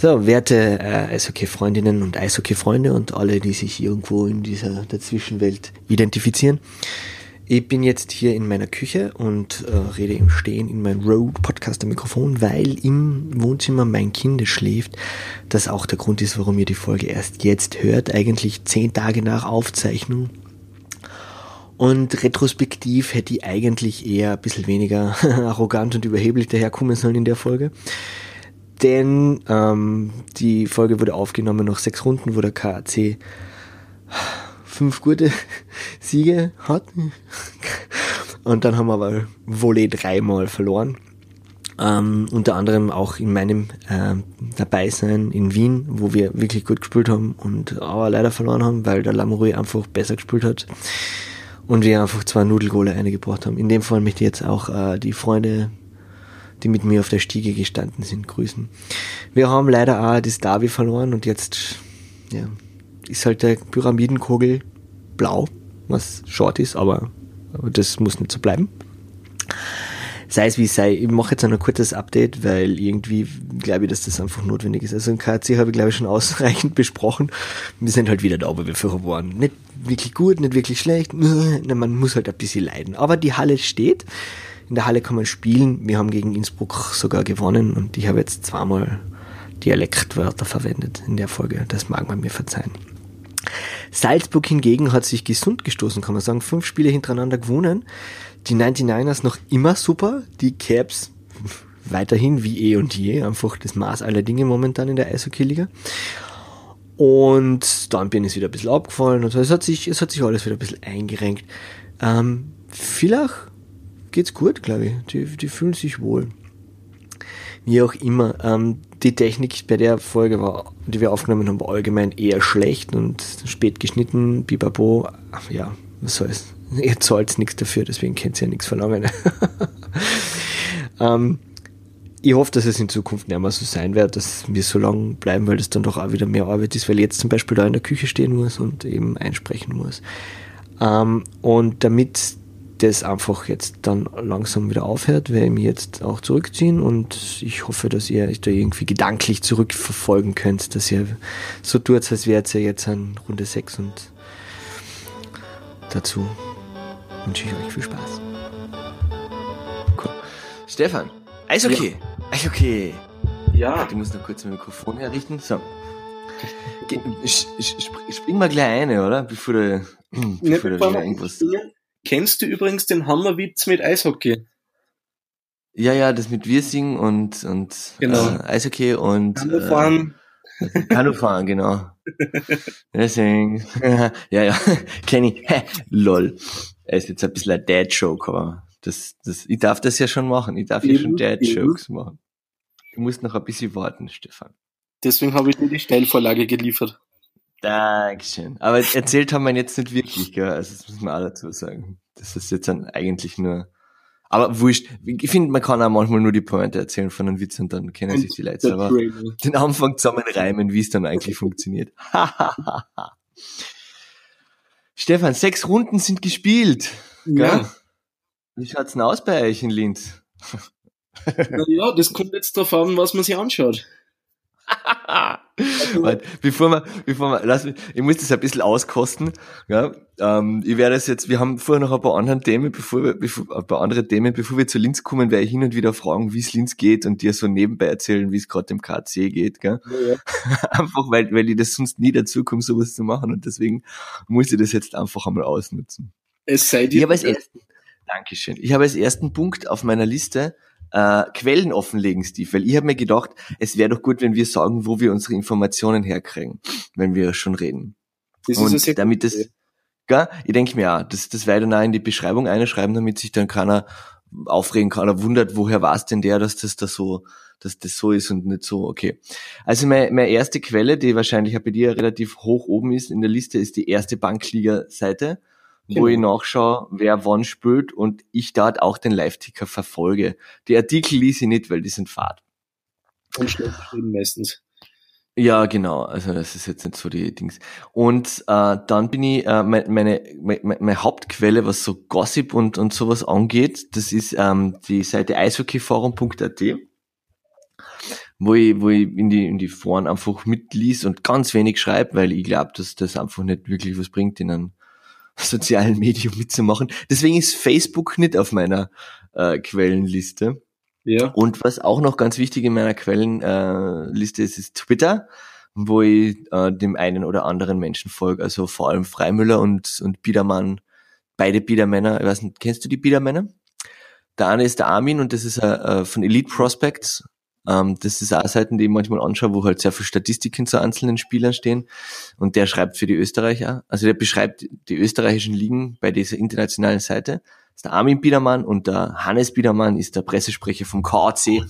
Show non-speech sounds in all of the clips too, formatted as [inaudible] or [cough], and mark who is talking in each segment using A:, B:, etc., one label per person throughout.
A: So, werte äh, Eishockey-Freundinnen und Eishockey-Freunde und alle, die sich irgendwo in dieser Dazwischenwelt identifizieren. Ich bin jetzt hier in meiner Küche und äh, rede im Stehen in mein Rode Podcaster Mikrofon, weil im Wohnzimmer mein Kind schläft. Das auch der Grund ist, warum ihr die Folge erst jetzt hört, eigentlich zehn Tage nach Aufzeichnung. Und retrospektiv hätte ich eigentlich eher ein bisschen weniger [laughs] arrogant und überheblich daherkommen sollen in der Folge denn ähm, die Folge wurde aufgenommen nach sechs Runden, wo der KAC fünf gute [laughs] Siege hat. Und dann haben wir aber Volley dreimal verloren. Ähm, unter anderem auch in meinem äh, Dabeisein in Wien, wo wir wirklich gut gespielt haben und aber leider verloren haben, weil der Lamoureux einfach besser gespielt hat und wir einfach zwei Nudelgole eingebracht haben. In dem Fall möchte ich jetzt auch äh, die Freunde die mit mir auf der Stiege gestanden sind, grüßen. Wir haben leider auch das Derby verloren und jetzt ja, ist halt der Pyramidenkogel blau, was short ist, aber, aber das muss nicht so bleiben. Sei es wie es sei, ich mache jetzt ein kurzes Update, weil irgendwie glaube ich, dass das einfach notwendig ist. Also in KC habe ich glaube ich schon [laughs] ausreichend besprochen. Wir sind halt wieder da, wo wir vorher waren. Nicht wirklich gut, nicht wirklich schlecht. [laughs] Man muss halt ein bisschen leiden. Aber die Halle steht. In der Halle kann man spielen. Wir haben gegen Innsbruck sogar gewonnen und ich habe jetzt zweimal Dialektwörter verwendet in der Folge. Das mag man mir verzeihen. Salzburg hingegen hat sich gesund gestoßen, kann man sagen. Fünf Spiele hintereinander gewonnen. Die 99ers noch immer super. Die Caps weiterhin wie eh und je. Einfach das Maß aller Dinge momentan in der Eishockey-Liga. Und dann bin ich wieder ein bisschen abgefallen. Also es hat sich, es hat sich alles wieder ein bisschen eingerenkt. Ähm, Villach geht's gut, glaube ich. Die, die fühlen sich wohl. Wie auch immer, ähm, die Technik bei der Folge war, die wir aufgenommen haben, war allgemein eher schlecht und spät geschnitten, bibabo, ja, was soll's. [laughs] Ihr zahlt nichts dafür, deswegen könnt ihr ja nichts verlangen. [laughs] ähm, ich hoffe, dass es in Zukunft nicht mehr so sein wird, dass wir so lange bleiben, weil das dann doch auch wieder mehr Arbeit ist, weil ich jetzt zum Beispiel da in der Küche stehen muss und eben einsprechen muss. Ähm, und damit das einfach jetzt dann langsam wieder aufhört, werde ich mich jetzt auch zurückziehen und ich hoffe, dass ihr euch da irgendwie gedanklich zurückverfolgen könnt, dass ihr so tut, als wärt ihr jetzt an Runde 6 und dazu wünsche ich euch viel Spaß. Cool. Stefan, Eishockey, ja. Eishockey. Ja. Du musst noch kurz mein Mikrofon herrichten. So. Spring mal gleich eine, oder? Bevor du, [clears throat] bevor du wieder irgendwas...
B: Kennst du übrigens den Hammerwitz mit Eishockey?
A: Ja, ja, das mit Wirsing und, und genau. äh, Eishockey und
B: Kanufahren.
A: Äh, [laughs] Kanufahren, genau. [laughs] Deswegen, [laughs] ja, ja, kenn ich. Lol. Er ist jetzt ein bisschen ein Dad-Joke, aber das, das, ich darf das ja schon machen. Ich darf ja schon Dad-Jokes machen. Du musst noch ein bisschen warten, Stefan.
B: Deswegen habe ich dir die Steilvorlage geliefert.
A: Dankeschön. Aber erzählt haben wir jetzt nicht wirklich, gell? Also das muss man auch dazu sagen. Das ist jetzt dann eigentlich nur. Aber wurscht. Ich finde, man kann auch manchmal nur die Pointe erzählen von einem Witz und dann kennen und sich die Leute. Aber den Anfang zusammenreimen, wie es dann eigentlich funktioniert. [laughs] Stefan, sechs Runden sind gespielt. Gell? Ja. Wie schaut's denn aus bei euch in Linz?
B: naja, das kommt jetzt darauf an, was man sich anschaut. [laughs]
A: Warte, bevor wir, bevor wir, lass mich, ich muss das ein bisschen auskosten. Ja, ähm, ich werde es jetzt, wir haben vorher noch ein paar andere Themen, bevor wir, bevor, ein paar andere Themen, bevor wir zu Linz kommen, werde ich hin und wieder fragen, wie es Linz geht und dir so nebenbei erzählen, wie es gerade dem KC geht, gell? Ja, ja. [laughs] einfach weil, weil ich das sonst nie dazu komme, sowas zu machen und deswegen muss ich das jetzt einfach einmal ausnutzen.
B: Es sei dir.
A: Ich habe als ersten, Dankeschön. Ich habe als ersten Punkt auf meiner Liste äh, Quellen offenlegen, Steve, weil ich habe mir gedacht, es wäre doch gut, wenn wir sagen, wo wir unsere Informationen herkriegen, wenn wir schon reden. Das und ist damit das, gell, ich denke mir ja, das, das werde ich in die Beschreibung einschreiben, damit sich dann keiner aufregen kann oder wundert, woher war es denn der, dass das da so, dass das so ist und nicht so, okay. Also meine, meine erste Quelle, die wahrscheinlich bei dir relativ hoch oben ist in der Liste, ist die erste Bankliga-Seite genau. wo ich nachschaue, wer wann spielt und ich dort auch den Live-Ticker verfolge. Die Artikel lese ich nicht, weil die sind fad.
B: Und schnell geschrieben meistens.
A: Ja, genau. Also das ist jetzt nicht so die Dings. Und äh, dann bin ich äh, meine, meine, meine, meine Hauptquelle, was so Gossip und, und sowas angeht, das ist ähm, die Seite eishockeyforum.at, wo ich, wo ich in die, in die Foren einfach mitlies und ganz wenig schreibe, weil ich glaube, dass das einfach nicht wirklich was bringt, in einem [laughs] sozialen Medium mitzumachen. Deswegen ist Facebook nicht auf meiner äh, Quellenliste. Ja. Und was auch noch ganz wichtig in meiner Quellenliste äh, ist, ist Twitter, wo ich äh, dem einen oder anderen Menschen folge. Also vor allem Freimüller und, und Biedermann, beide Biedermänner. Ich weiß nicht, kennst du die Biedermänner? Der eine ist der Armin und das ist äh, von Elite Prospects. Ähm, das ist auch Seiten, die ich manchmal anschaue, wo halt sehr viele Statistiken zu einzelnen Spielern stehen. Und der schreibt für die Österreicher. Also der beschreibt die österreichischen Ligen bei dieser internationalen Seite. Das ist der Armin Biedermann und der Hannes Biedermann ist der Pressesprecher vom KAC.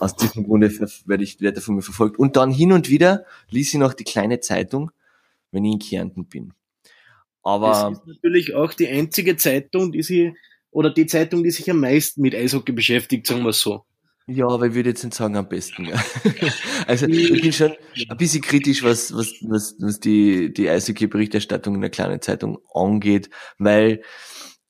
A: Aus diesem Grunde werde ich werde von mir verfolgt. Und dann hin und wieder ließ ich noch die kleine Zeitung, wenn ich in Kärnten bin.
B: Aber das ist natürlich auch die einzige Zeitung, die sie oder die Zeitung, die sich am meisten mit Eishockey beschäftigt, sagen wir so.
A: Ja, aber ich würde jetzt nicht sagen am besten. Ja. [laughs] Also ich bin schon ein bisschen kritisch, was, was, was, was die, die Eishockey-Berichterstattung in der kleinen Zeitung angeht, weil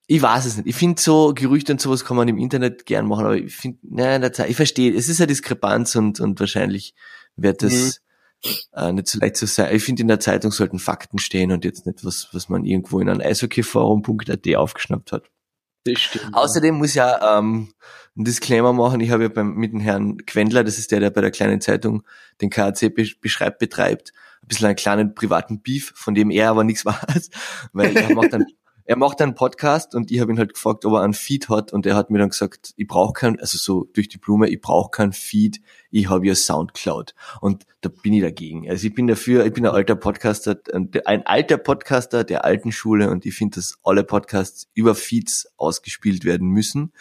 A: ich weiß es nicht. Ich finde so Gerüchte und sowas kann man im Internet gern machen, aber ich finde, nein, ich verstehe, es ist eine Diskrepanz und, und wahrscheinlich wird das mhm. äh, nicht so leicht zu sein. Ich finde, in der Zeitung sollten Fakten stehen und jetzt nicht was, was man irgendwo in einem eishockeyforum.at aufgeschnappt hat. Das stimmt. Außerdem muss ja ähm, ein Disclaimer machen. Ich habe ja beim, mit dem Herrn Quendler, das ist der, der bei der kleinen Zeitung den KAC beschreibt, betreibt, ein bisschen einen kleinen privaten Beef, von dem er aber nichts [laughs] weiß, weil er macht dann er macht einen Podcast und ich habe ihn halt gefragt, ob er einen Feed hat und er hat mir dann gesagt, ich brauche keinen, also so durch die Blume, ich brauche keinen Feed, ich habe ja Soundcloud und da bin ich dagegen. Also ich bin dafür, ich bin ein alter Podcaster, ein alter Podcaster der alten Schule und ich finde, dass alle Podcasts über Feeds ausgespielt werden müssen.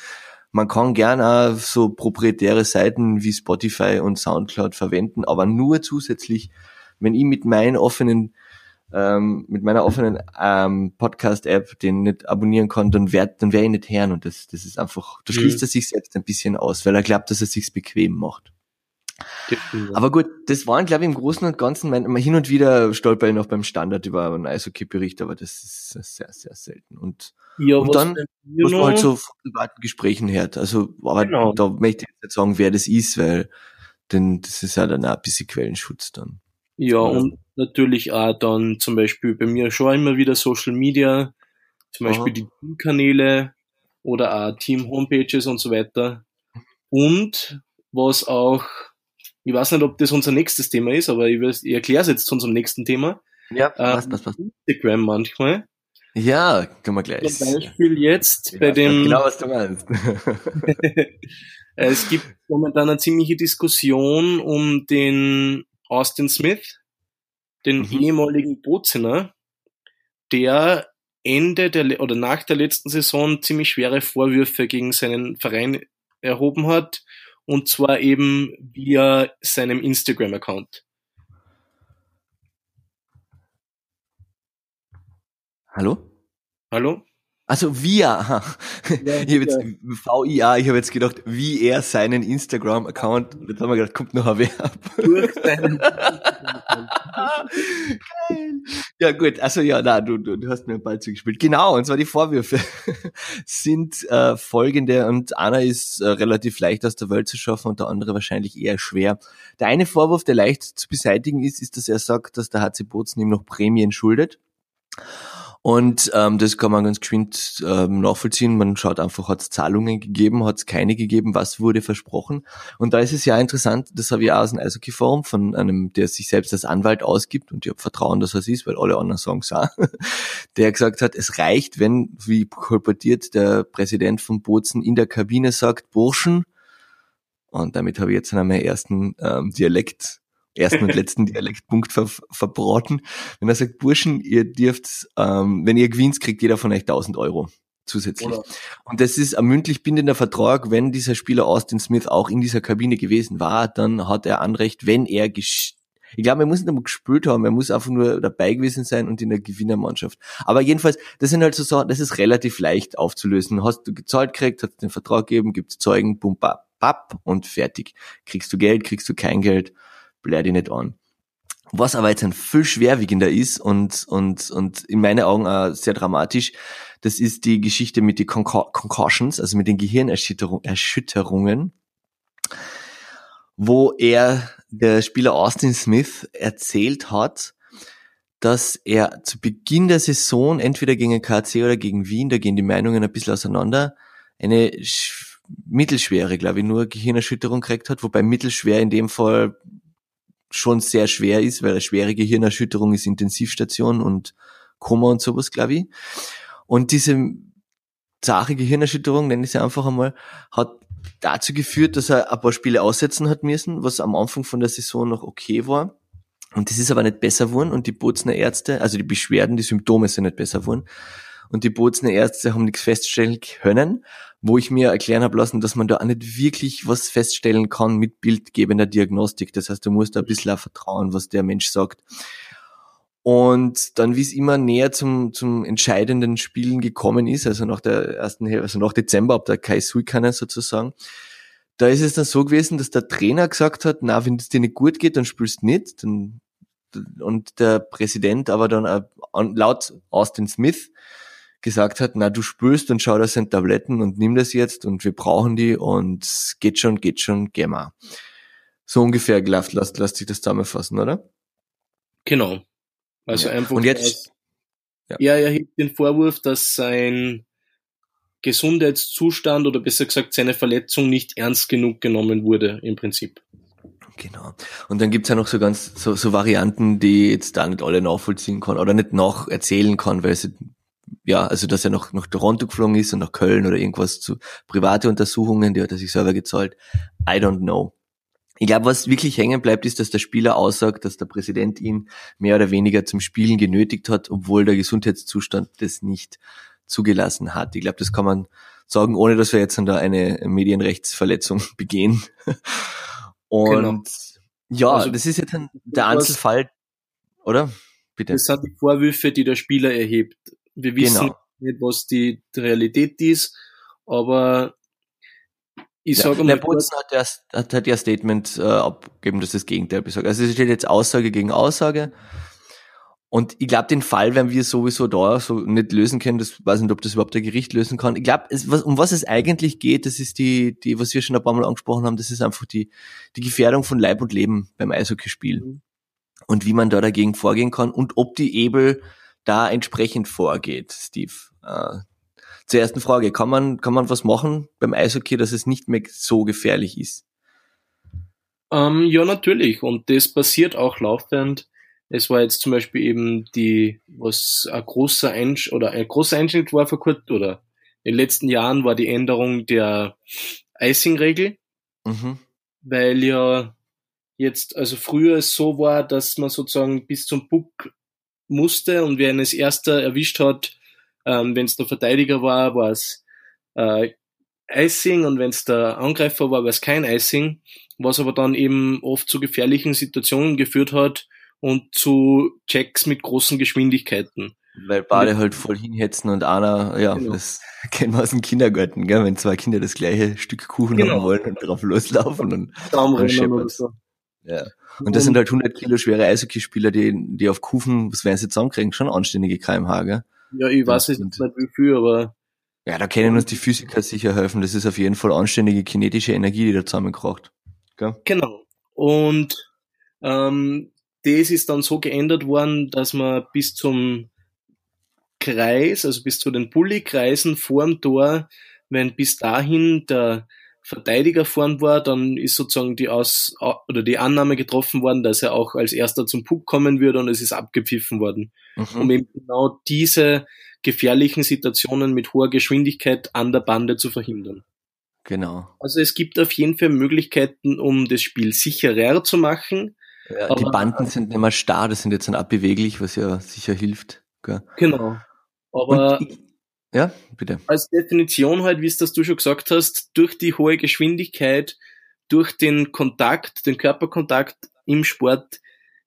A: Man kann gerne so proprietäre Seiten wie Spotify und Soundcloud verwenden, aber nur zusätzlich, wenn ich mit meinen offenen ähm, mit meiner offenen ähm, Podcast-App den nicht abonnieren kann, dann wäre dann wär ich nicht Herrn und das, das ist einfach, da schließt mhm. er sich selbst ein bisschen aus, weil er glaubt, dass er sich's bequem macht. Aber gut, das waren, glaube ich, im Großen und Ganzen, mein, hin und wieder stolper ich noch beim Standard über einen Eishockey-Bericht, aber das ist sehr, sehr selten. Und, ja, und dann, was man halt so von privaten Gesprächen hört. Also, aber genau. da möchte ich jetzt nicht sagen, wer das ist, weil denn das ist ja dann auch ein bisschen Quellenschutz dann.
B: Ja, und natürlich auch dann zum Beispiel bei mir schon immer wieder Social Media, zum Beispiel Aha. die Teamkanäle oder auch Team-Homepages und so weiter. Und was auch, ich weiß nicht, ob das unser nächstes Thema ist, aber ich, ich erkläre es jetzt zu unserem nächsten Thema.
A: Ja, passt, ähm, passt, passt.
B: Instagram manchmal.
A: Ja, können wir gleich.
B: Zum Beispiel jetzt ich bei dem.
A: Genau, was du meinst. [laughs]
B: es gibt momentan eine ziemliche Diskussion um den Austin Smith, den mhm. ehemaligen Bozener, der Ende der oder nach der letzten Saison ziemlich schwere Vorwürfe gegen seinen Verein erhoben hat und zwar eben via seinem Instagram-Account.
A: Hallo?
B: Hallo?
A: Also via. Ja, ich habe jetzt VIA, ich habe jetzt gedacht, wie er seinen Instagram-Account, jetzt haben wir gedacht, kommt noch ein Verb. Durch seinen [laughs] Geil. Ja gut, also ja, na, du, du, du hast mir einen Ball zugespielt. Genau, und zwar die Vorwürfe [laughs] sind äh, folgende und einer ist äh, relativ leicht aus der Welt zu schaffen und der andere wahrscheinlich eher schwer. Der eine Vorwurf, der leicht zu beseitigen ist, ist, dass er sagt, dass der HC Bozen ihm noch Prämien schuldet. Und ähm, das kann man ganz geschwind ähm, nachvollziehen. Man schaut einfach, hat es Zahlungen gegeben, hat es keine gegeben, was wurde versprochen. Und da ist es ja interessant, das habe ich auch aus dem Eishockey-Forum von einem, der sich selbst als Anwalt ausgibt und ich habe Vertrauen, dass er es ist, weil alle anderen sagen es auch, [laughs] der gesagt hat, es reicht, wenn, wie kolportiert der Präsident von Bozen in der Kabine sagt, Burschen, und damit habe ich jetzt an meinem ersten ähm, Dialekt ersten und letzten Dialektpunkt ver verbraten. Wenn er sagt, Burschen, ihr dürft, ähm, wenn ihr gewinnt, kriegt jeder von euch 1000 Euro zusätzlich. Oder? Und das ist ein mündlich bindender Vertrag. Wenn dieser Spieler Austin Smith auch in dieser Kabine gewesen war, dann hat er Anrecht, wenn er ich glaube, er muss nicht einmal gespielt haben, er muss einfach nur dabei gewesen sein und in der Gewinnermannschaft. Aber jedenfalls, das sind halt so Sachen, das ist relativ leicht aufzulösen. Hast du gezahlt gekriegt, hast den Vertrag gegeben, gibt's Zeugen, bum, bap, bap und fertig. Kriegst du Geld, kriegst du kein Geld blär die nicht an. Was aber jetzt ein viel schwerwiegender ist und, und, und in meinen Augen auch sehr dramatisch, das ist die Geschichte mit den Concussions, also mit den Gehirnerschütterungen. wo er, der Spieler Austin Smith, erzählt hat, dass er zu Beginn der Saison entweder gegen KC oder gegen Wien, da gehen die Meinungen ein bisschen auseinander, eine mittelschwere, glaube ich, nur Gehirnerschütterung gekriegt hat, wobei mittelschwer in dem Fall schon sehr schwer ist, weil eine schwere Gehirnerschütterung ist Intensivstation und Koma und sowas, glaube ich. Und diese Sache Gehirnerschütterung, nenne ich sie einfach einmal, hat dazu geführt, dass er ein paar Spiele aussetzen hat müssen, was am Anfang von der Saison noch okay war. Und das ist aber nicht besser geworden und die Bozner Ärzte, also die Beschwerden, die Symptome sind nicht besser geworden. Und die Bozner Ärzte haben nichts feststellen können, wo ich mir erklären habe lassen, dass man da auch nicht wirklich was feststellen kann mit bildgebender Diagnostik. Das heißt, du musst da ein bisschen vertrauen, was der Mensch sagt. Und dann, wie es immer näher zum, zum entscheidenden Spielen gekommen ist, also nach der ersten, also nach Dezember, ab der Kai Suikanen sozusagen, da ist es dann so gewesen, dass der Trainer gesagt hat, na, wenn es dir nicht gut geht, dann spielst du nicht. Dann, und der Präsident aber dann äh, laut Austin Smith gesagt hat, na, du spürst und schau, das sind Tabletten und nimm das jetzt und wir brauchen die und geht schon, geht schon, geh mal. So ungefähr, lasst, lasst, lasst sich das zusammenfassen, oder?
B: Genau. Also ja. einfach.
A: Und jetzt?
B: Ja. Er erhebt den Vorwurf, dass sein Gesundheitszustand oder besser gesagt seine Verletzung nicht ernst genug genommen wurde, im Prinzip.
A: Genau. Und dann gibt's ja noch so ganz so, so Varianten, die jetzt da nicht alle nachvollziehen kann oder nicht nacherzählen kann, weil sie ja, also dass er noch nach Toronto geflogen ist und nach Köln oder irgendwas zu private Untersuchungen, die hat er sich selber gezahlt. I don't know. Ich glaube, was wirklich hängen bleibt, ist, dass der Spieler aussagt, dass der Präsident ihn mehr oder weniger zum Spielen genötigt hat, obwohl der Gesundheitszustand das nicht zugelassen hat. Ich glaube, das kann man sagen, ohne dass wir jetzt da eine Medienrechtsverletzung [laughs] begehen. Und genau. ja, also, das ist jetzt ein, der Einzelfall, oder?
B: Bitte. Das sind die Vorwürfe, die der Spieler erhebt. Wir wissen genau. nicht, was die Realität ist, aber
A: ich ja, sage mal. Der Bozen hat ja, hat, hat ja Statement äh, abgegeben, dass das Gegenteil besagt. Also es steht jetzt Aussage gegen Aussage. Und ich glaube, den Fall werden wir sowieso da so nicht lösen können. Das weiß nicht, ob das überhaupt der Gericht lösen kann. Ich glaube, um was es eigentlich geht, das ist die, die, was wir schon ein paar Mal angesprochen haben, das ist einfach die, die Gefährdung von Leib und Leben beim Eishockeyspiel. Mhm. Und wie man da dagegen vorgehen kann und ob die Ebel da entsprechend vorgeht, Steve. Äh, zur ersten Frage, kann man, kann man was machen beim Eishockey, dass es nicht mehr so gefährlich ist?
B: Ähm, ja, natürlich. Und das passiert auch laufend. Es war jetzt zum Beispiel eben die, was ein großer Einsch oder ein großer Einschnitt war vor kurzem oder in den letzten Jahren war die Änderung der Icing-Regel, mhm. weil ja jetzt, also früher es so war, dass man sozusagen bis zum Puck musste und wer ihn als erster erwischt hat, ähm, wenn es der Verteidiger war, war es äh, Icing und wenn es der Angreifer war, war es kein Icing, was aber dann eben oft zu gefährlichen Situationen geführt hat und zu Checks mit großen Geschwindigkeiten.
A: Weil beide halt voll hinhetzen und einer, ja, genau. das kennen wir aus dem Kindergarten, gell? wenn zwei Kinder das gleiche Stück Kuchen genau. haben wollen und drauf loslaufen und
B: dann so.
A: Ja. Und das sind halt 100 Kilo schwere Eishockeyspieler, die, die auf Kufen, was werden sie zusammenkriegen, schon anständige kmh, gell?
B: Ja, ich weiß jetzt nicht wie viel, aber.
A: Ja, da können uns die Physiker sicher helfen. Das ist auf jeden Fall anständige kinetische Energie, die da zusammenkracht.
B: Gell? Genau. Und ähm, das ist dann so geändert worden, dass man bis zum Kreis, also bis zu den Bulli-Kreisen vorm Tor, wenn bis dahin der Verteidiger vorn war, dann ist sozusagen die Aus oder die Annahme getroffen worden, dass er auch als erster zum Puck kommen würde und es ist abgepfiffen worden. Mhm. Um eben genau diese gefährlichen Situationen mit hoher Geschwindigkeit an der Bande zu verhindern.
A: Genau.
B: Also es gibt auf jeden Fall Möglichkeiten, um das Spiel sicherer zu machen.
A: Ja, die Banden sind nicht mehr starr, das sind jetzt dann abbeweglich, was ja sicher hilft. Gell?
B: Genau. Aber
A: ich, ja, bitte.
B: Als Definition halt, wie es das du schon gesagt hast, durch die hohe Geschwindigkeit, durch den Kontakt, den Körperkontakt im Sport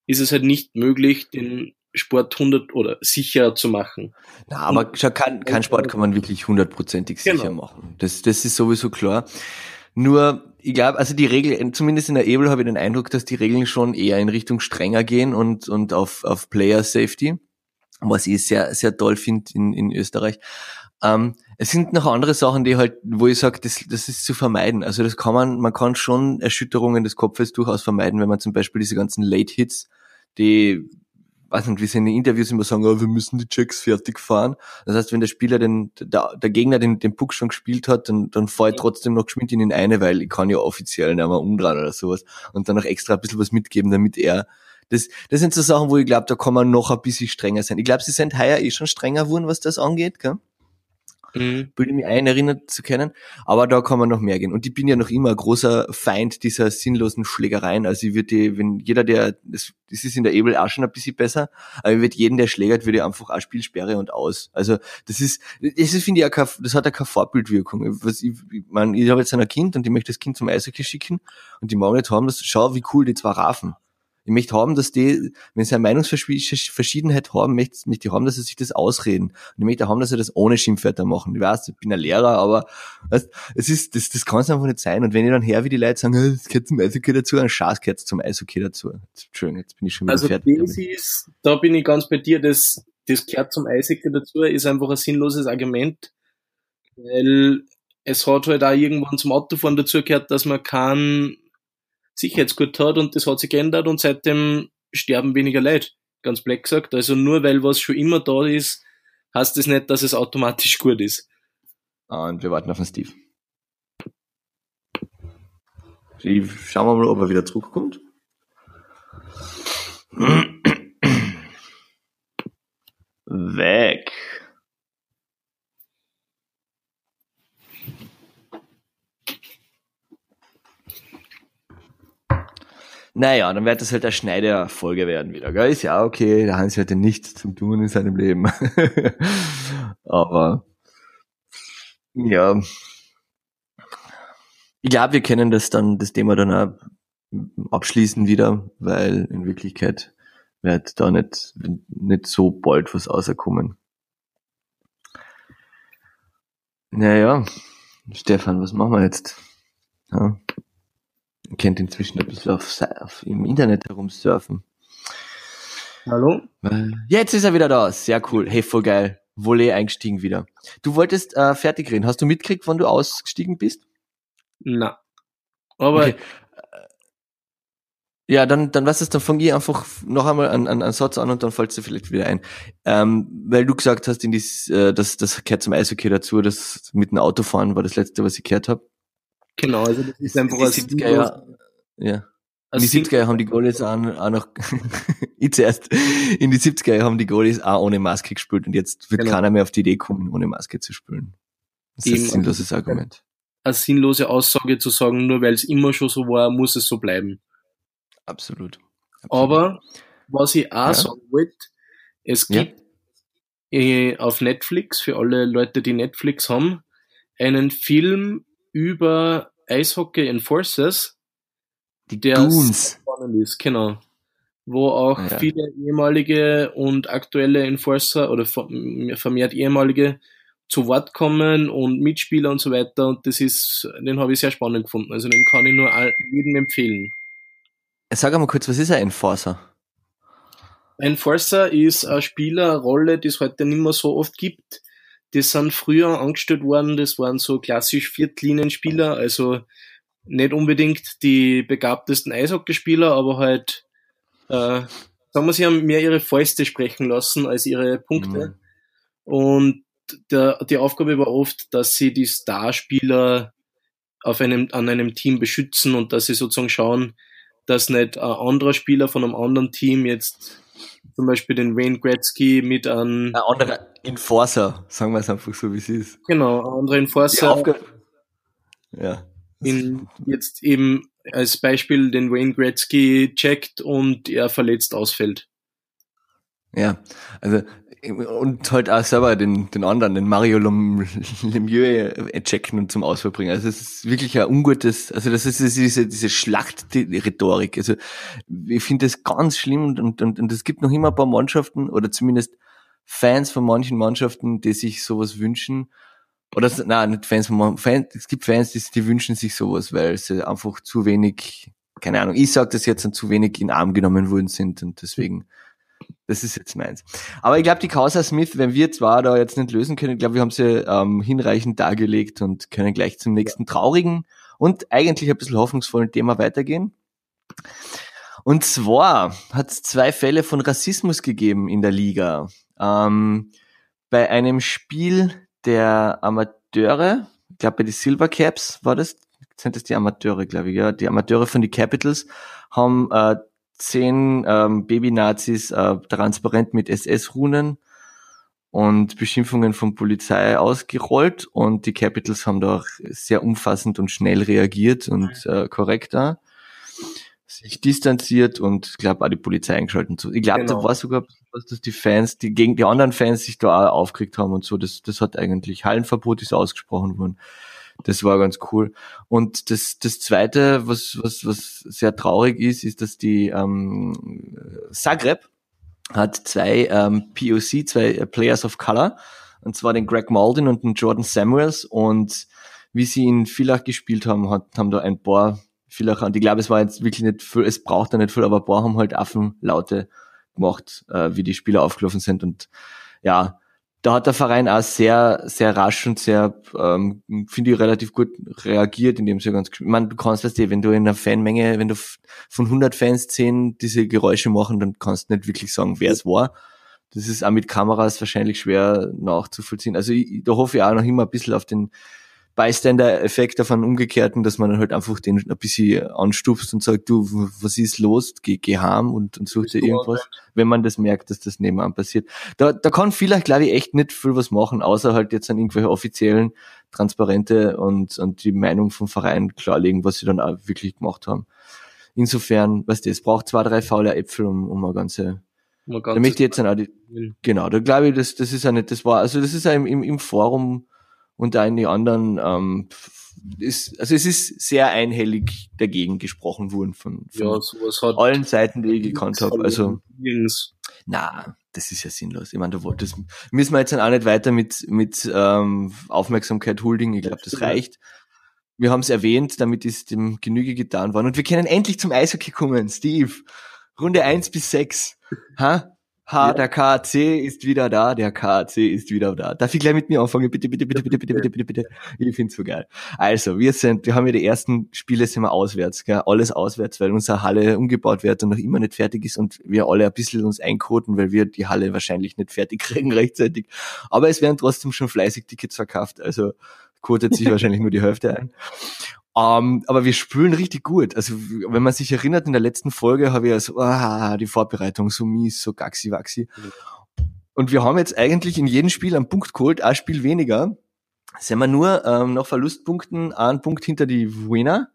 B: ist es halt nicht möglich, den Sport 100 oder sicher zu machen.
A: Na, aber schau, kein, kein Sport kann man wirklich hundertprozentig sicher genau. machen. Das, das ist sowieso klar. Nur, ich glaube, also die Regeln, zumindest in der Ebel habe ich den Eindruck, dass die Regeln schon eher in Richtung strenger gehen und, und auf, auf Player Safety was ich sehr, sehr toll finde in, in Österreich. Ähm, es sind noch andere Sachen, die halt, wo ich sage, das, das ist zu vermeiden. Also das kann man, man kann schon Erschütterungen des Kopfes durchaus vermeiden, wenn man zum Beispiel diese ganzen Late Hits, die, weiß nicht, wie sie in den Interviews immer sagen, oh, wir müssen die Checks fertig fahren. Das heißt, wenn der Spieler den, der, der Gegner den, den Puck schon gespielt hat, dann, dann fahre ich trotzdem noch geschwind in den eine, weil ich kann ja offiziell nicht mehr umdrehen oder sowas und dann noch extra ein bisschen was mitgeben, damit er das, das sind so Sachen, wo ich glaube, da kann man noch ein bisschen strenger sein. Ich glaube, sie sind heuer eh schon strenger geworden, was das angeht, gell? Mhm. Bilde mich ein, erinnert zu können. Aber da kann man noch mehr gehen. Und ich bin ja noch immer ein großer Feind dieser sinnlosen Schlägereien. Also ich würde, wenn jeder, der, das, das ist in der Ebel auch schon ein bisschen besser, aber ich würde jeden, der schlägert, würde ich einfach auch Spielsperre und aus. Also das ist, das ist, finde ich, auch kein, das hat ja keine Vorbildwirkung. Was ich, ich, mein, ich habe jetzt ein Kind und ich möchte das Kind zum Eishockey schicken und die morgen nicht haben, das, schau, wie cool die zwei Rafen. Ich möchte haben, dass die, wenn sie eine Meinungsverschiedenheit haben, möchte, möchte ich haben, dass sie sich das ausreden. Und ich möchte haben, dass sie das ohne Schimpfwörter machen. Ich weiß, ich bin ein Lehrer, aber weißt, es ist, das, das kann es einfach nicht sein. Und wenn ich dann her, wie die Leute sagen, das gehört zum Eishockey dazu, ein Schatz gehört zum Eishockey dazu. Entschuldigung, jetzt bin ich schon wieder
B: also
A: fertig.
B: Also ist, da bin ich ganz bei dir, das, das gehört zum Eishockey dazu, ist einfach ein sinnloses Argument, weil es hat halt auch irgendwann zum Autofahren dazu gehört, dass man keinen Sicherheitsgurt hat und das hat sich geändert und seitdem sterben weniger Leute. Ganz black gesagt. Also nur weil was schon immer da ist, heißt das nicht, dass es automatisch gut ist.
A: Und wir warten auf den Steve. Schauen wir mal, ob er wieder zurückkommt. [clears throat] Weg. Naja, dann wird das halt eine Schneiderfolge werden wieder. Gell? Ist ja okay, der Hans hatte nichts zu tun in seinem Leben. [laughs] Aber ja. Ich glaube, wir können das dann, das Thema dann auch abschließen wieder, weil in Wirklichkeit wird da nicht, nicht so bald was rauskommen. Naja, Stefan, was machen wir jetzt? Ja kennt inzwischen ein bisschen auf, auf, im Internet herumsurfen.
B: Hallo?
A: Jetzt ist er wieder da. Sehr cool. Hey, voll geil. Volley eingestiegen wieder. Du wolltest äh, fertig reden. Hast du mitgekriegt, wann du ausgestiegen bist?
B: Na. Aber. Okay.
A: Ja, dann, dann was ist, dann fang ich einfach noch einmal einen, einen, einen Satz an und dann fällt dir vielleicht wieder ein. Ähm, weil du gesagt hast, in dies, äh, das, das gehört zum Eishockey dazu, das mit dem Autofahren war das letzte, was ich gehört habe.
B: Genau, also das ist einfach
A: 70er Jahr, ja. In die 70er haben die Goalies auch, auch noch, [laughs] ich zuerst, in die 70er haben die Goalies auch ohne Maske gespielt und jetzt wird genau. keiner mehr auf die Idee kommen, ohne Maske zu spielen. Das ist ein sinnloses Argument.
B: Eine sinnlose Aussage zu sagen, nur weil es immer schon so war, muss es so bleiben.
A: Absolut.
B: Absolut. Aber was ich auch ja. sagen wollte, es gibt ja. äh, auf Netflix, für alle Leute, die Netflix haben, einen Film über Eishockey Enforcers,
A: die der Goons.
B: spannend ist, genau. Wo auch ja. viele ehemalige und aktuelle Enforcer oder vermehrt ehemalige zu Wort kommen und Mitspieler und so weiter. Und das ist, den habe ich sehr spannend gefunden. Also den kann ich nur jedem empfehlen.
A: Sag mal kurz, was ist ein Enforcer?
B: Enforcer ist eine Spielerrolle, die es heute nicht mehr so oft gibt, die sind früher angestellt worden, das waren so klassisch Viertlinienspieler, also nicht unbedingt die begabtesten Eishockeyspieler, aber halt, äh, sagen wir, sie haben mehr ihre Fäuste sprechen lassen als ihre Punkte. Mhm. Und der, die Aufgabe war oft, dass sie die Starspieler auf einem, an einem Team beschützen und dass sie sozusagen schauen, dass nicht ein anderer Spieler von einem anderen Team jetzt zum Beispiel den Wayne Gretzky mit einem...
A: Ein anderer Enforcer, sagen wir es einfach so, wie es ist.
B: Genau, ein anderer Enforcer.
A: Ja.
B: In, jetzt eben als Beispiel den Wayne Gretzky checkt und er verletzt ausfällt.
A: Ja, also und halt auch selber den, den anderen, den Mario Lemieux äh, checken und zum Ausfall bringen. Also es ist wirklich ein ungutes, also das ist diese, diese Schlachtrhetorik. Also ich finde das ganz schlimm und, und, und, und es gibt noch immer ein paar Mannschaften oder zumindest Fans von manchen Mannschaften, die sich sowas wünschen. Oder nein, nicht Fans von Fans, es gibt Fans, die, die wünschen sich sowas, weil sie einfach zu wenig, keine Ahnung, ich sag das jetzt, zu wenig in Arm genommen worden sind und deswegen Das ist jetzt meins. Aber ich glaube, die Causa Smith, wenn wir zwar da jetzt nicht lösen können, ich glaube, wir haben sie ähm, hinreichend dargelegt und können gleich zum nächsten traurigen und eigentlich ein bisschen hoffnungsvollen Thema weitergehen. Und zwar hat es zwei Fälle von Rassismus gegeben in der Liga. Ähm, bei einem Spiel der Amateure, ich glaube bei den Silver Caps war das, sind das die Amateure, glaube ich, ja, die Amateure von den Capitals haben äh, zehn ähm, Baby-Nazis äh, transparent mit SS-Runen und Beschimpfungen von Polizei ausgerollt und die Capitals haben da auch sehr umfassend und schnell reagiert und äh, korrekt da sich distanziert und glaube auch die Polizei eingeschalten. Ich glaube, genau. da war sogar, was dass die Fans, die gegen die anderen Fans sich da auch aufgeregt haben und so. Das, das hat eigentlich Hallenverbot ist ausgesprochen worden. Das war ganz cool. Und das, das zweite, was, was, was sehr traurig ist, ist, dass die ähm, Zagreb hat zwei ähm, POC, zwei Players of Color, und zwar den Greg Malden und den Jordan Samuels. Und wie sie in Villach gespielt haben, hat, haben da ein paar Villacher, und ich glaube, es war jetzt wirklich nicht viel, es braucht da nicht viel, aber ein paar haben halt Affenlaute gemacht, äh, wie die Spieler aufgelaufen sind. Und ja, da hat der Verein auch sehr, sehr rasch und sehr, ähm, finde ich, relativ gut reagiert, indem sie ganz, ich meine, du kannst das eh, wenn du in einer Fanmenge, wenn du von 100 Fans 10 diese Geräusche machen, dann kannst du nicht wirklich sagen, wer es war. Das ist auch mit Kameras wahrscheinlich schwer nachzuvollziehen. Also ich, da hoffe ich auch noch immer ein bisschen auf den Bystander-Effekt davon umgekehrten, dass man halt einfach den ein bisschen anstupst und sagt, du, was ist los? Geh, geh heim und, und such dir irgendwas, wenn man das merkt, dass das nebenan passiert. Da, da kann vielleicht, glaube ich, echt nicht viel was machen, außer halt jetzt an irgendwelche offiziellen, transparente und, und die Meinung vom Verein klarlegen, was sie dann auch wirklich gemacht haben. Insofern, weißt du, es braucht zwei, drei faule Äpfel, um, um eine ganze da möchte ich jetzt dann auch die, genau, da glaube ich, das, das ist ja nicht, das war, also das ist ja im, im, im Forum und da in die anderen ähm, ist, also es ist sehr einhellig dagegen gesprochen worden von, von ja, allen Seiten, die ich gekannt habe. Also na, das ist ja sinnlos. Ich meine, da das müssen wir jetzt dann auch nicht weiter mit mit ähm, Aufmerksamkeit huldigen. Ich glaube, das reicht. Wir haben es erwähnt, damit ist dem Genüge getan worden. Und wir können endlich zum Eishockey kommen, Steve. Runde eins bis sechs. Ha? Ha, ja. der KAC ist wieder da, der KAC ist wieder da. Darf ich gleich mit mir anfangen? Bitte, bitte, bitte, bitte, bitte, bitte, bitte, bitte. Ich find's so geil. Also, wir sind, wir haben ja die ersten Spiele sind wir auswärts, gell? alles auswärts, weil unsere Halle umgebaut wird und noch immer nicht fertig ist und wir alle ein bisschen uns einkoten, weil wir die Halle wahrscheinlich nicht fertig [laughs] kriegen rechtzeitig. Aber es werden trotzdem schon fleißig Tickets verkauft, also kotet sich wahrscheinlich nur die Hälfte ein. Um, ähm, aber wir spülen richtig gut. Also wenn man sich erinnert, in der letzten Folge habe ich ja so, ah, die Vorbereitung so mies, so gaxi waxi. Mhm. Und wir haben jetzt eigentlich in jedem Spiel einen Punkt geholt, ein Spiel weniger. Sind wir nur ähm, nach Verlustpunkten einen Punkt hinter die Wiener.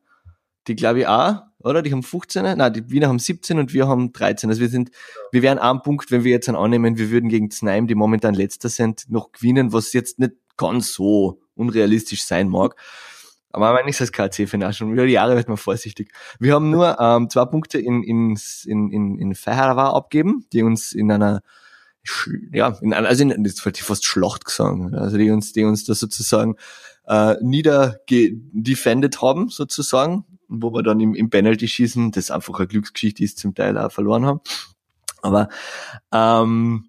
A: Die glaube ich auch, oder? Die haben 15, nein, die Wiener haben 17 und wir haben 13. Also wir sind, wir wären einen Punkt, wenn wir jetzt annehmen, wir würden gegen Znaim, die momentan letzter sind, noch gewinnen, was jetzt nicht ganz so unrealistisch sein mag. Aber wenn ich das KC finde, schon über die Jahre wird man vorsichtig. Wir haben nur ähm, zwei Punkte in, in, in, in, in Feherava abgeben, die uns in einer ja, in, also in, das wollte ich fast Schlacht gesagt, also die uns, die uns da sozusagen äh, niedergedefended haben, sozusagen, wo wir dann im, im Penalty-Schießen, das einfach eine Glücksgeschichte ist, zum Teil auch verloren haben. Aber ähm,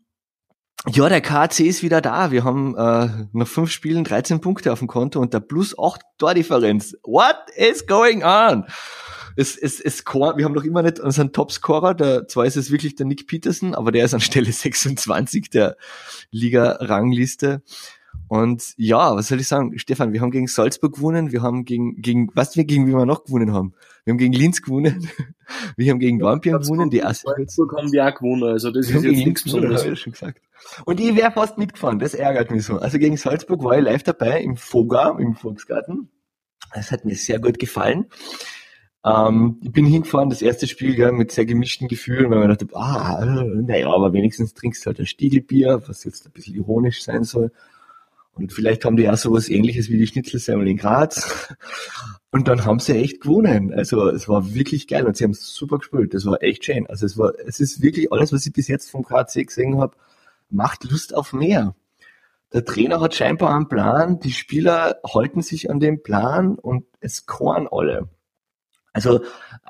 A: ja, der KC ist wieder da. Wir haben äh, nach fünf Spielen 13 Punkte auf dem Konto und der plus 8 Tordifferenz. What is going on? Es, es, es, wir haben noch immer nicht unseren Topscorer, der, zwar ist es wirklich der Nick Peterson, aber der ist an Stelle [laughs] 26 der Liga-Rangliste. Und ja, was soll ich sagen, Stefan, wir haben gegen Salzburg gewonnen, wir haben gegen, gegen, was wir gegen wie wir noch gewonnen haben? Wir haben gegen Linz gewonnen, [laughs] wir haben gegen Dornbirn gewonnen, die erste.
B: Salzburg haben wir auch gewonnen, also das wir ist jetzt nichts Besonderes. [laughs]
A: Ja schon gesagt. Und ich wäre fast mitgefahren, das ärgert mich so. Also gegen Salzburg war ich live dabei im Foga, im Volksgarten. Das hat mir sehr gut gefallen. Ähm, ich bin hingefahren, das erste Spiel ja, mit sehr gemischten Gefühlen, weil man dachte, ah, naja, aber wenigstens trinkst du halt ein Stiegelbier, was jetzt ein bisschen ironisch sein soll. Und vielleicht haben die ja sowas ähnliches wie die Schnitzelsemmel in Graz. Und dann haben sie echt gewonnen. Also es war wirklich geil und sie haben super gespielt. Das war echt schön. Also es war, es ist wirklich alles, was ich bis jetzt vom KC gesehen habe, macht Lust auf mehr. Der Trainer hat scheinbar einen Plan, die Spieler halten sich an dem Plan und es koren alle. Also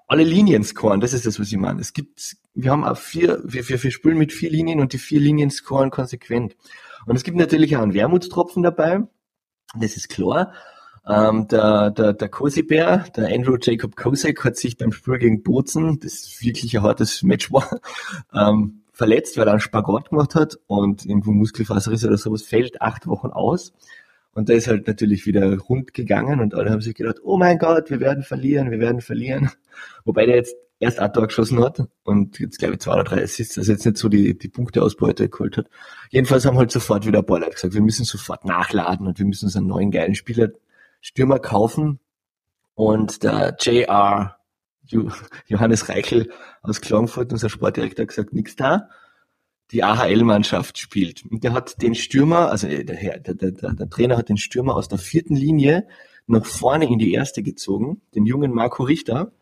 A: alle Linien scoren, das ist das, was ich meine. Es gibt, wir haben auch vier, wir, wir, wir spielen mit vier Linien und die vier Linien scoren konsequent. Und es gibt natürlich auch einen Wermutstropfen dabei, das ist klar. Ähm, der, der, der Cosi-Bär, der Andrew Jacob Kosek, hat sich beim Spiel gegen Bozen, das wirklich ein hartes Match war, [laughs] ähm, verletzt, weil er einen Spagat gemacht hat und irgendwo Muskelfaserriss oder sowas, fällt acht Wochen aus. Und da ist halt natürlich wieder rund gegangen und alle haben sich gedacht, oh mein Gott, wir werden verlieren, wir werden verlieren. [laughs] Wobei der jetzt erst ein Tor geschossen hat und jetzt glaube ich zwei oder drei Assists, also jetzt nicht so die, die Punkteausbeute geholt hat. Jedenfalls haben halt sofort wieder ein paar Leute gesagt, wir müssen sofort nachladen und wir müssen uns einen neuen geilen Spieler, Stürmer kaufen. Und der JR, Johannes Reichel aus Klagenfurt, unser Sportdirektor, hat gesagt, nix da die AHL-Mannschaft spielt. Und der hat den Stürmer, also der, der, der, der, Trainer hat den Stürmer aus der vierten Linie nach vorne in die erste gezogen, den jungen Marco Richter,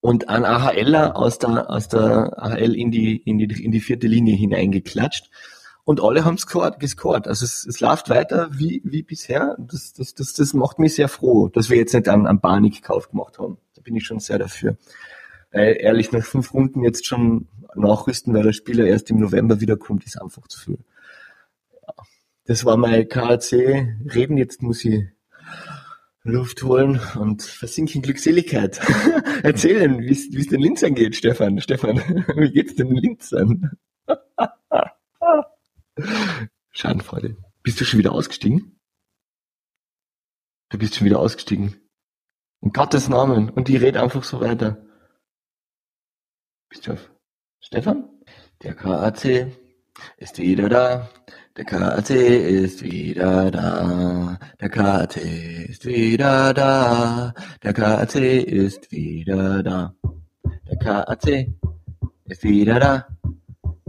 A: und einen AHLer aus der, aus der AHL in die, in die, in die vierte Linie hineingeklatscht. Und alle haben gescored, gescored. Also es, es läuft weiter wie, wie bisher. Das, das, das, das macht mich sehr froh, dass wir jetzt nicht einen, einen Panikkauf gemacht haben. Da bin ich schon sehr dafür. Weil ehrlich, nach fünf Runden jetzt schon nachrüsten, weil der Spieler erst im November wiederkommt, ist einfach zu viel. Ja. Das war mein KAC Reden. Jetzt muss ich Luft holen und versinken Glückseligkeit. [laughs] Erzählen, wie es den Linzern geht, Stefan. Stefan, [laughs] wie geht's den Linzern? [laughs] Schadenfreude. Bist du schon wieder ausgestiegen? Du bist schon wieder ausgestiegen. In Gottes Namen. Und ich rede einfach so weiter. Bist du auf Stefan? Der KAC ist wieder da. Der KAC ist wieder da. Der KAC ist wieder da. Der KAC ist wieder da. Der KAC ist wieder da.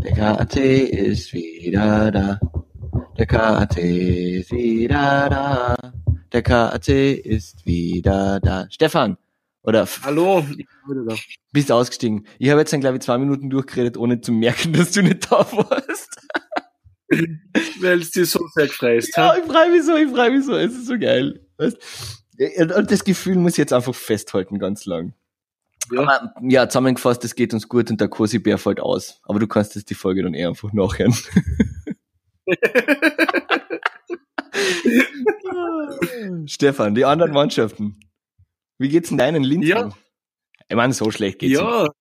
A: Der KAC ist wieder da. Der KAC ist wieder da. Der KAC ist wieder da. Stefan, oder
B: Hallo.
A: Bist ausgestiegen. Ich habe jetzt dann, glaube ich, zwei Minuten durchgeredet, ohne zu merken, [laughs] dass du nicht da warst. [laughs]
B: Weil es dir so sehr gefreist
A: Ja, ich freue mich so, ich freue mich so. Es ist so geil. Weißt? Und das Gefühl muss ich jetzt einfach festhalten, ganz lang. Ja. Aber, ja, zusammengefasst, es geht uns gut und der Cosi-Bär fällt aus. Aber du kannst jetzt die Folge dann eher einfach nachhören. [laughs] Stefan, die anderen Mannschaften. Wie geht's in deinen Linzen? Ja. Ich meine, so schlecht geht's
B: Ja. Nicht.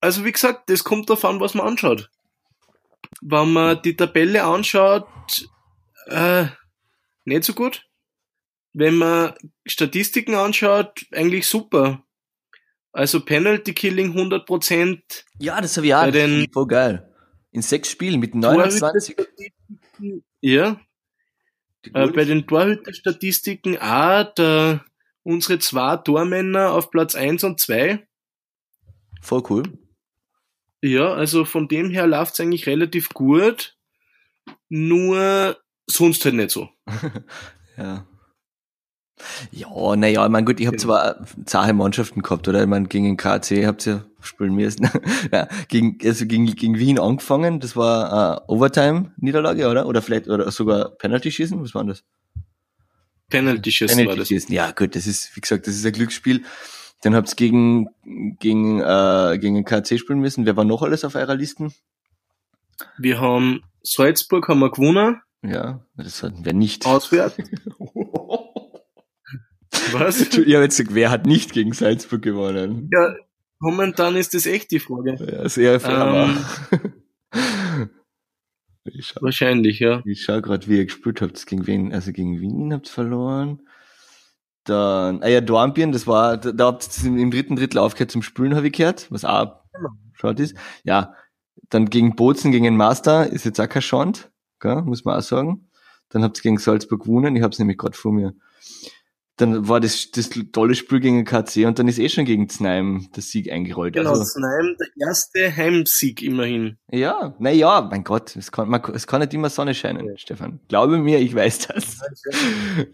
B: Also wie gesagt, das kommt davon, was man anschaut. Wenn man die Tabelle anschaut, äh, nicht so gut. Wenn man Statistiken anschaut, eigentlich super. Also Penalty Killing 100%.
A: Ja, das habe ich auch. Bei den voll geil. In sechs Spielen mit 29.
B: Ja. Äh, bei den Torhüterstatistiken auch der unsere zwei Tormänner auf Platz 1 und 2.
A: Voll cool.
B: Ja, also von dem her läuft es eigentlich relativ gut. Nur sonst halt nicht so. [laughs]
A: ja. Ja, naja, ich meine, gut, ich habe zwar zahe Mannschaften gehabt, oder? Ich meine, gegen den KC habt ihr spielen müssen. [laughs] ja, gegen, also gegen, gegen Wien angefangen, das war äh, Overtime-Niederlage, oder? Oder vielleicht, oder sogar Penalty-Schießen, was war das?
B: Penalty Schießen Penalty war das. Schießen.
A: Ja, gut, das ist, wie gesagt, das ist ein Glücksspiel. Dann habt ihr gegen, gegen, äh, gegen den KC spielen müssen. Wer war noch alles auf eurer Listen?
B: Wir haben Salzburg haben wir gewonnen.
A: Ja, das hatten wir nicht.
B: Auswärts. [laughs]
A: Was? Habe jetzt gesagt, wer hat nicht gegen Salzburg gewonnen?
B: Ja, momentan ist das echt die Frage.
A: Ja, sehr.
B: Ähm, [laughs] Wahrscheinlich, ja.
A: Ich schau gerade, wie ihr gespielt habt. Gegen wen? Also gegen Wien habt ihr verloren. Dann, ah ja, Dornbirn, das war, da, da habt ihr im dritten Drittel aufgehört zum Spülen, habe ich gehört, was auch schade ist. Ja, dann gegen Bozen, gegen den Master, ist jetzt auch kein Schand, gell, muss man auch sagen. Dann habt ihr gegen Salzburg gewonnen, ich hab's nämlich gerade vor mir dann war das, das tolle Spiel gegen KC und dann ist eh schon gegen Znaim der Sieg eingerollt.
B: Genau, also, Znaim, der erste Heimsieg immerhin.
A: Ja, na ja, mein Gott, es kann, man, es kann nicht immer Sonne scheinen, ja. Stefan. Glaube mir, ich weiß das.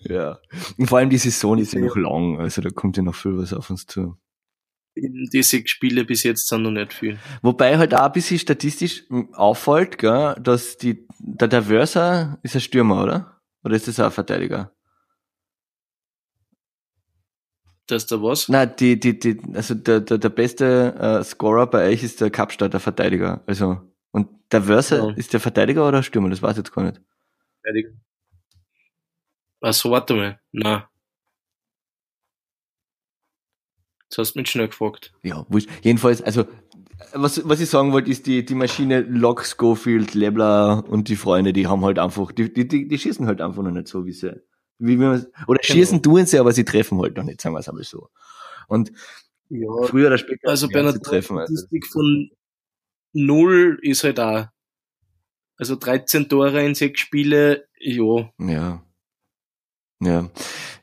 A: ja. Und vor allem die Saison ist ja noch lang, also da kommt ja noch viel was auf uns zu.
B: Diese Spiele bis jetzt sind noch nicht viel.
A: Wobei halt auch ein bisschen statistisch auffällt, gell, dass die, der, Versa ist ein Stürmer, oder? Oder ist das auch ein Verteidiger?
B: Dass da was?
A: Na, die, die, die, also der, der, der beste äh, Scorer bei euch ist der Kapstadt, der Verteidiger. Also, und der Verse
B: Ja.
A: ist der Verteidiger oder Stürmer? Das weiß ich jetzt gar nicht.
B: Fertig. Achso, warte mal. Na. Jetzt hast du mich schnell gefragt.
A: Ja, wurscht. Jedenfalls, also, was, was ich sagen wollte, ist die, die Maschine Locke, Schofield, Lebler und die Freunde, die haben halt einfach, die, die, die, die schießen halt einfach noch nicht so, wie sie, wie wir, oder schießen tun sie, aber sie treffen halt noch nicht, sagen wir es aber so. Und
B: Ja,
A: früher oder später
B: also bei einer
A: treffen. Also.
B: Statistik von null ist halt auch. Also 13 Tore in sechs Spiele, ja.
A: Ja. Ja.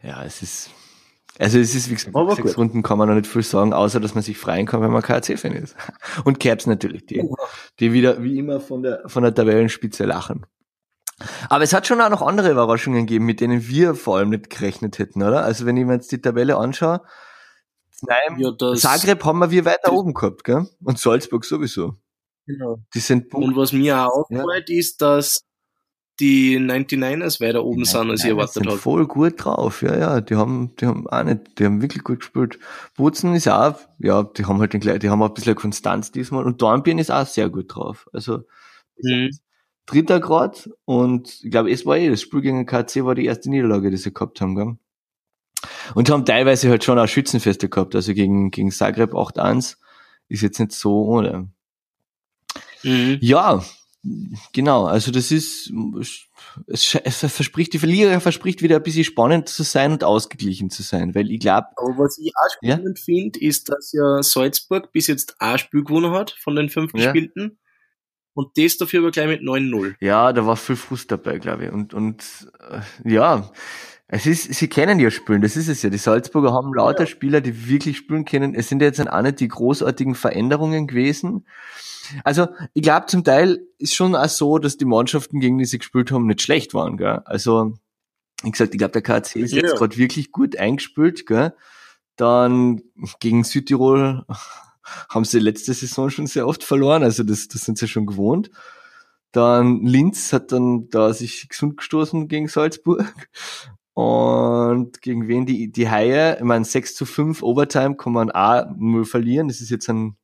A: Ja, es ist, also es ist, wie gesagt,
B: Aber
A: sechs
B: gut.
A: Runden kann man noch nicht viel sagen, außer dass man sich freuen kann, wenn man KC-Fan ist. [laughs] Und Caps natürlich, die, die wieder, wie immer, von der, von der Tabellenspitze lachen. Aber es hat schon auch noch andere Überraschungen gegeben, mit denen wir vor allem nicht gerechnet hätten, oder? Also wenn ich mir jetzt die Tabelle anschaue, Nein,
B: Ja,
A: Zagreb haben wir weiter oben gehabt, gell? Und Salzburg sowieso.
B: Genau.
A: Die sind Punkt.
B: Und was mir auch auffällt, ist, dass die 99ers weiter oben sind, als ich erwartet
A: sind
B: habe.
A: voll gut drauf, ja, ja, die haben, die haben auch nicht, die haben wirklich gut gespielt. Bozen ist auch, ja, die haben halt den gleich, die haben auch ein bisschen Konstanz diesmal und Dornbirn ist auch sehr gut drauf. Also,
B: Mhm.
A: Dritter Grad und ich glaube, es war eh, das Spiel gegen KC war die erste Niederlage, die sie gehabt haben, gell? Und haben teilweise halt schon auch Schützenfeste gehabt, also gegen, gegen Zagreb 8-1 ist jetzt nicht so ohne.
B: Mhm.
A: Ja, genau. Also das ist, es, es verspricht, die Verlierer verspricht wieder ein bisschen spannend zu sein und ausgeglichen zu sein, weil ich glaube,
B: Aber was ich auch
A: Ja?
B: spannend finde, ist, dass ja Salzburg bis jetzt ein Spiel gewonnen hat von den fünf
A: Ja.
B: Und das dafür aber gleich mit 9-0.
A: ja, da war viel Frust dabei, glaube ich. Und, und äh, ja, es ist, sie kennen ja spielen, das ist es ja. Die Salzburger haben lauter Spieler, die wirklich spielen können. Es sind jetzt auch nicht die großartigen Veränderungen gewesen. Also, ich glaube, zum Teil ist schon auch so, dass die Mannschaften, gegen die sie gespielt haben, nicht schlecht waren, gell? Also, wie gesagt, ich glaube, der KC ist
B: Ja.
A: jetzt gerade wirklich gut eingespielt, gell? Dann gegen Südtirol haben sie letzte Saison schon sehr oft verloren, also das, das sind sie schon gewohnt. Dann Linz hat dann da sich gesund gestoßen gegen Salzburg. Und gegen wen die, die Haie, ich meine, 6 zu 5 Overtime kann man auch nur verlieren. Das ist jetzt ein,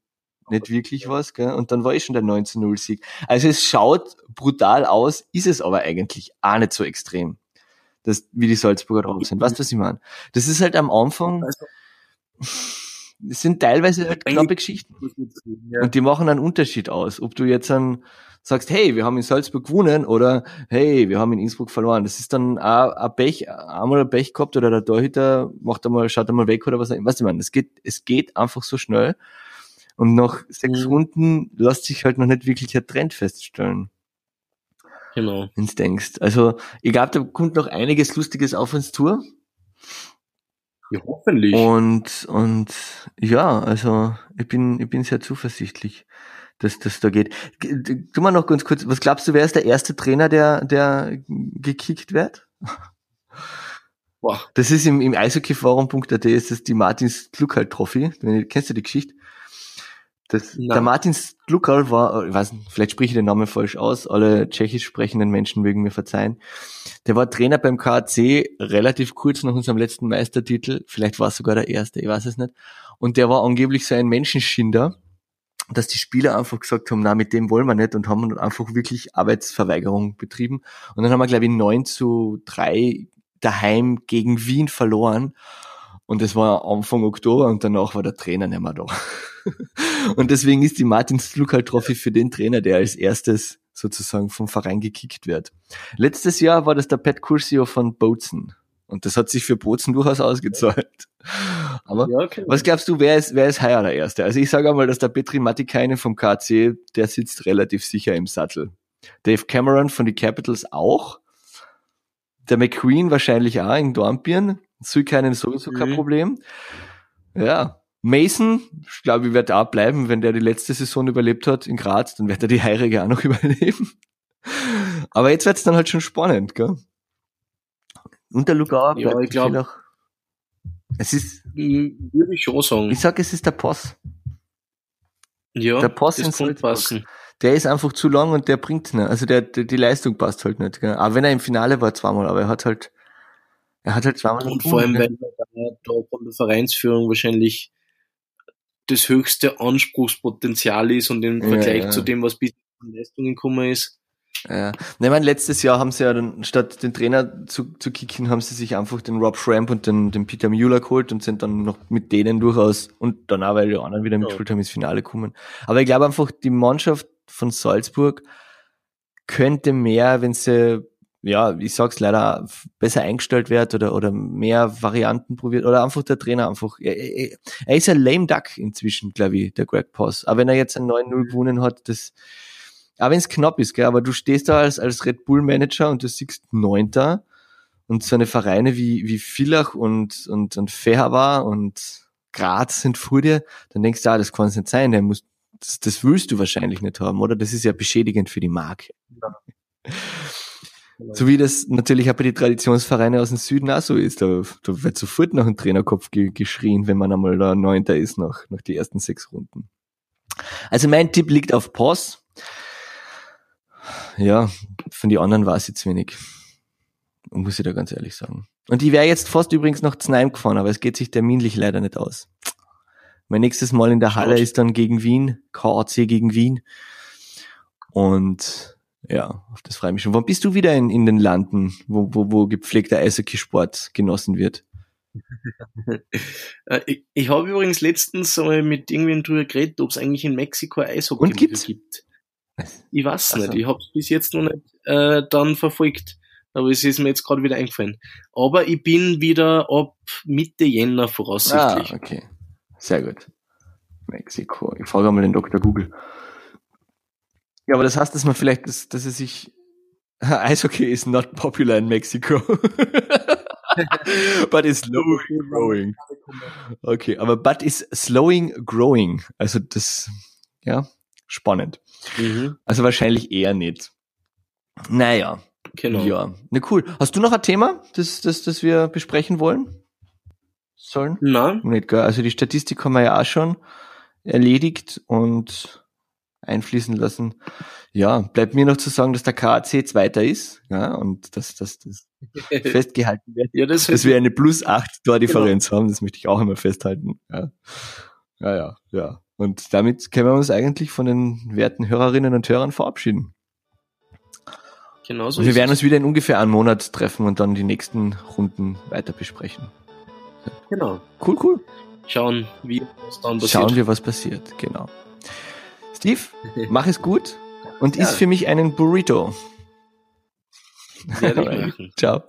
A: nicht wirklich was, gell? Und dann war eh schon der 19-0-Sieg. Also es schaut brutal aus, ist es aber eigentlich auch nicht so extrem, dass, wie die Salzburger drauf sind. Weißt du, was ich meine? Das ist halt am Anfang,
B: Also-
A: es sind teilweise halt knappe Geschichten.
B: Ja.
A: Und die machen einen Unterschied aus. Ob du jetzt dann sagst, hey, wir haben in Salzburg gewonnen oder hey, wir haben in Innsbruck verloren. Das ist dann auch ein Pech, einmal ein Pech gehabt oder der Torhüter macht einmal, schaut einmal weg oder was. Weißt du, man, es geht, es geht einfach so schnell. Und nach sechs
B: Mhm.
A: Runden lässt sich halt noch nicht wirklich ein Trend feststellen,
B: Genau.
A: wenn du denkst. Also, ich glaube, da kommt noch einiges Lustiges auf uns zu.
B: Ja, hoffentlich.
A: Und, und ja, also ich bin, ich bin sehr zuversichtlich, dass das da geht. Tu mal noch ganz kurz, was glaubst du, wer ist der erste Trainer, der, der gekickt wird?
B: Boah.
A: Das ist im, im eishockeyforum.at ist das die Martins Gluckhall Trophy. Kennst du die Geschichte? Das,
B: Nein.
A: der Martins Gluckhall war, ich weiß nicht, vielleicht spreche ich den Namen falsch aus, alle tschechisch sprechenden Menschen mögen mir verzeihen. Der war Trainer beim KAC relativ kurz nach unserem letzten Meistertitel, vielleicht war es sogar der erste, ich weiß es nicht. Und der war angeblich so ein Menschenschinder, dass die Spieler einfach gesagt haben, na, mit dem wollen wir nicht und haben einfach wirklich Arbeitsverweigerung betrieben. Und dann haben wir, glaube ich, 9 zu 3 daheim gegen Wien verloren. Und das war Anfang Oktober und danach war der Trainer nicht mehr da. [laughs] und deswegen ist die Martin Slukal Trophy für den Trainer, der als erstes sozusagen vom Verein gekickt wird. Letztes Jahr war das der Pat Curcio von Bozen. Und das hat sich für Bozen durchaus ausgezahlt. Aber
B: Ja, okay.
A: was glaubst du, wer ist, wer ist heuer der Erste? Also ich sage einmal, dass der Petri Matikainen vom KC, der sitzt relativ sicher im Sattel. Dave Cameron von den Capitals auch. Der McQueen wahrscheinlich auch in Dornbirn. Sükeinen sowieso kein
B: Mhm.
A: Problem. Ja. Mason, ich glaube, ich werde auch bleiben, wenn der die letzte Saison überlebt hat in Graz, dann wird er die Heirige auch noch [laughs] überleben. Aber jetzt wird's dann halt schon spannend, gell? Und der Lugauer
B: Ja,
A: bleibt
B: ich glaub-
A: viel auch- Es ist,
B: Würde ich schon sagen.
A: ich sag, es ist der Poss.
B: ja,
A: der Post in
B: das
A: Salzburg.
B: passen.
A: Der ist einfach zu lang und der bringt's nicht. Also der, der die Leistung passt halt nicht. Gell? Aber wenn er im Finale war zweimal, aber er hat halt, er hat halt zweimal
B: Und vor allem, weil er da da von der Vereinsführung wahrscheinlich das höchste Anspruchspotenzial ist und im Vergleich ja. zu dem, was bis an Leistungen gekommen ist.
A: Ja. Ich meine, letztes Jahr haben sie ja dann, statt den Trainer zu, zu kicken, haben sie sich einfach den Rob Schramp und den, den Peter Müller geholt und sind dann noch mit denen durchaus und dann auch, weil die anderen wieder mitgespielt ja. haben, ins Finale kommen. Aber ich glaube einfach, die Mannschaft von Salzburg könnte mehr, wenn sie ja, ich sag's leider, besser eingestellt wird oder, oder mehr Varianten probiert oder einfach der Trainer einfach, er, er ist ein lame duck inzwischen, glaube ich, der Greg Poss. Aber wenn er jetzt ein 9-0 gewonnen hat, das, auch wenn es knapp ist, gell, aber du stehst da als, als Red Bull Manager und du siehst Neunter und so eine Vereine wie, wie Villach und, und, und Fehawa und Graz sind vor dir, dann denkst du, ah, das kann es nicht sein, der muss, das, das willst du wahrscheinlich nicht haben, oder? Das ist ja beschädigend für die Marke. Ja. So wie das natürlich auch bei den Traditionsvereinen aus dem Süden auch so ist. Da, da wird sofort nach dem Trainerkopf ge geschrien, wenn man einmal da Neunter ist nach, nach die ersten sechs Runden. Also mein Tipp liegt auf Pause. Ja, von den anderen war es jetzt wenig. Muss ich da ganz ehrlich sagen. Und ich wäre jetzt fast übrigens noch Znaim gefahren, aber es geht sich terminlich leider nicht aus. Mein nächstes Mal in der Halle ist dann gegen Wien, KAC gegen Wien. Und ja, auf das freue ich mich schon. Wann bist du wieder in, in den Landen, wo, wo, wo gepflegter Eishockey-Sport genossen wird? [laughs]
B: Äh, ich, ich habe übrigens letztens einmal mit irgendwen drüber geredet, ob es eigentlich in Mexiko Eishockey
A: Und gibt's?
B: gibt. Ich weiß also. nicht, ich habe es bis jetzt noch nicht äh, dann verfolgt. Aber es ist mir jetzt gerade wieder eingefallen. Aber ich bin wieder ab Mitte Jänner voraussichtlich.
A: Ah, okay. Sehr gut. Mexiko. Ich frage mal den Dr. Google. Ja, aber das heißt, dass man vielleicht, dass, dass es sich [laughs] Eishockey is not popular in Mexico. [laughs] but is slowing growing. Okay, aber but is slowing growing. Also das, ja, spannend. Mhm. Also wahrscheinlich eher nicht. Naja. Genau. Ja, ne cool. Hast du noch ein Thema, das, das, das wir besprechen wollen? Sollen?
B: Nein.
A: Nicht, gell? Also die Statistik haben wir ja auch schon erledigt und einfließen lassen. Ja, bleibt mir noch zu sagen, dass der KAC Zweiter ist, ja, und dass, das [laughs] festgehalten wird. ja, das dass wir eine plus acht Tordifferenz genau. haben, das möchte ich auch immer festhalten. Ja. ja, ja, ja. Und damit können wir uns eigentlich von den werten Hörerinnen und Hörern verabschieden.
B: Genau so.
A: Und wir werden uns wieder in ungefähr einem Monat treffen und dann die nächsten Runden weiter besprechen.
B: Genau.
A: Cool, cool.
B: Schauen, wie was
A: dann passiert. Schauen wir, was passiert, genau. Steve, mach es gut und ja. isst für mich einen Burrito. [laughs] Ciao.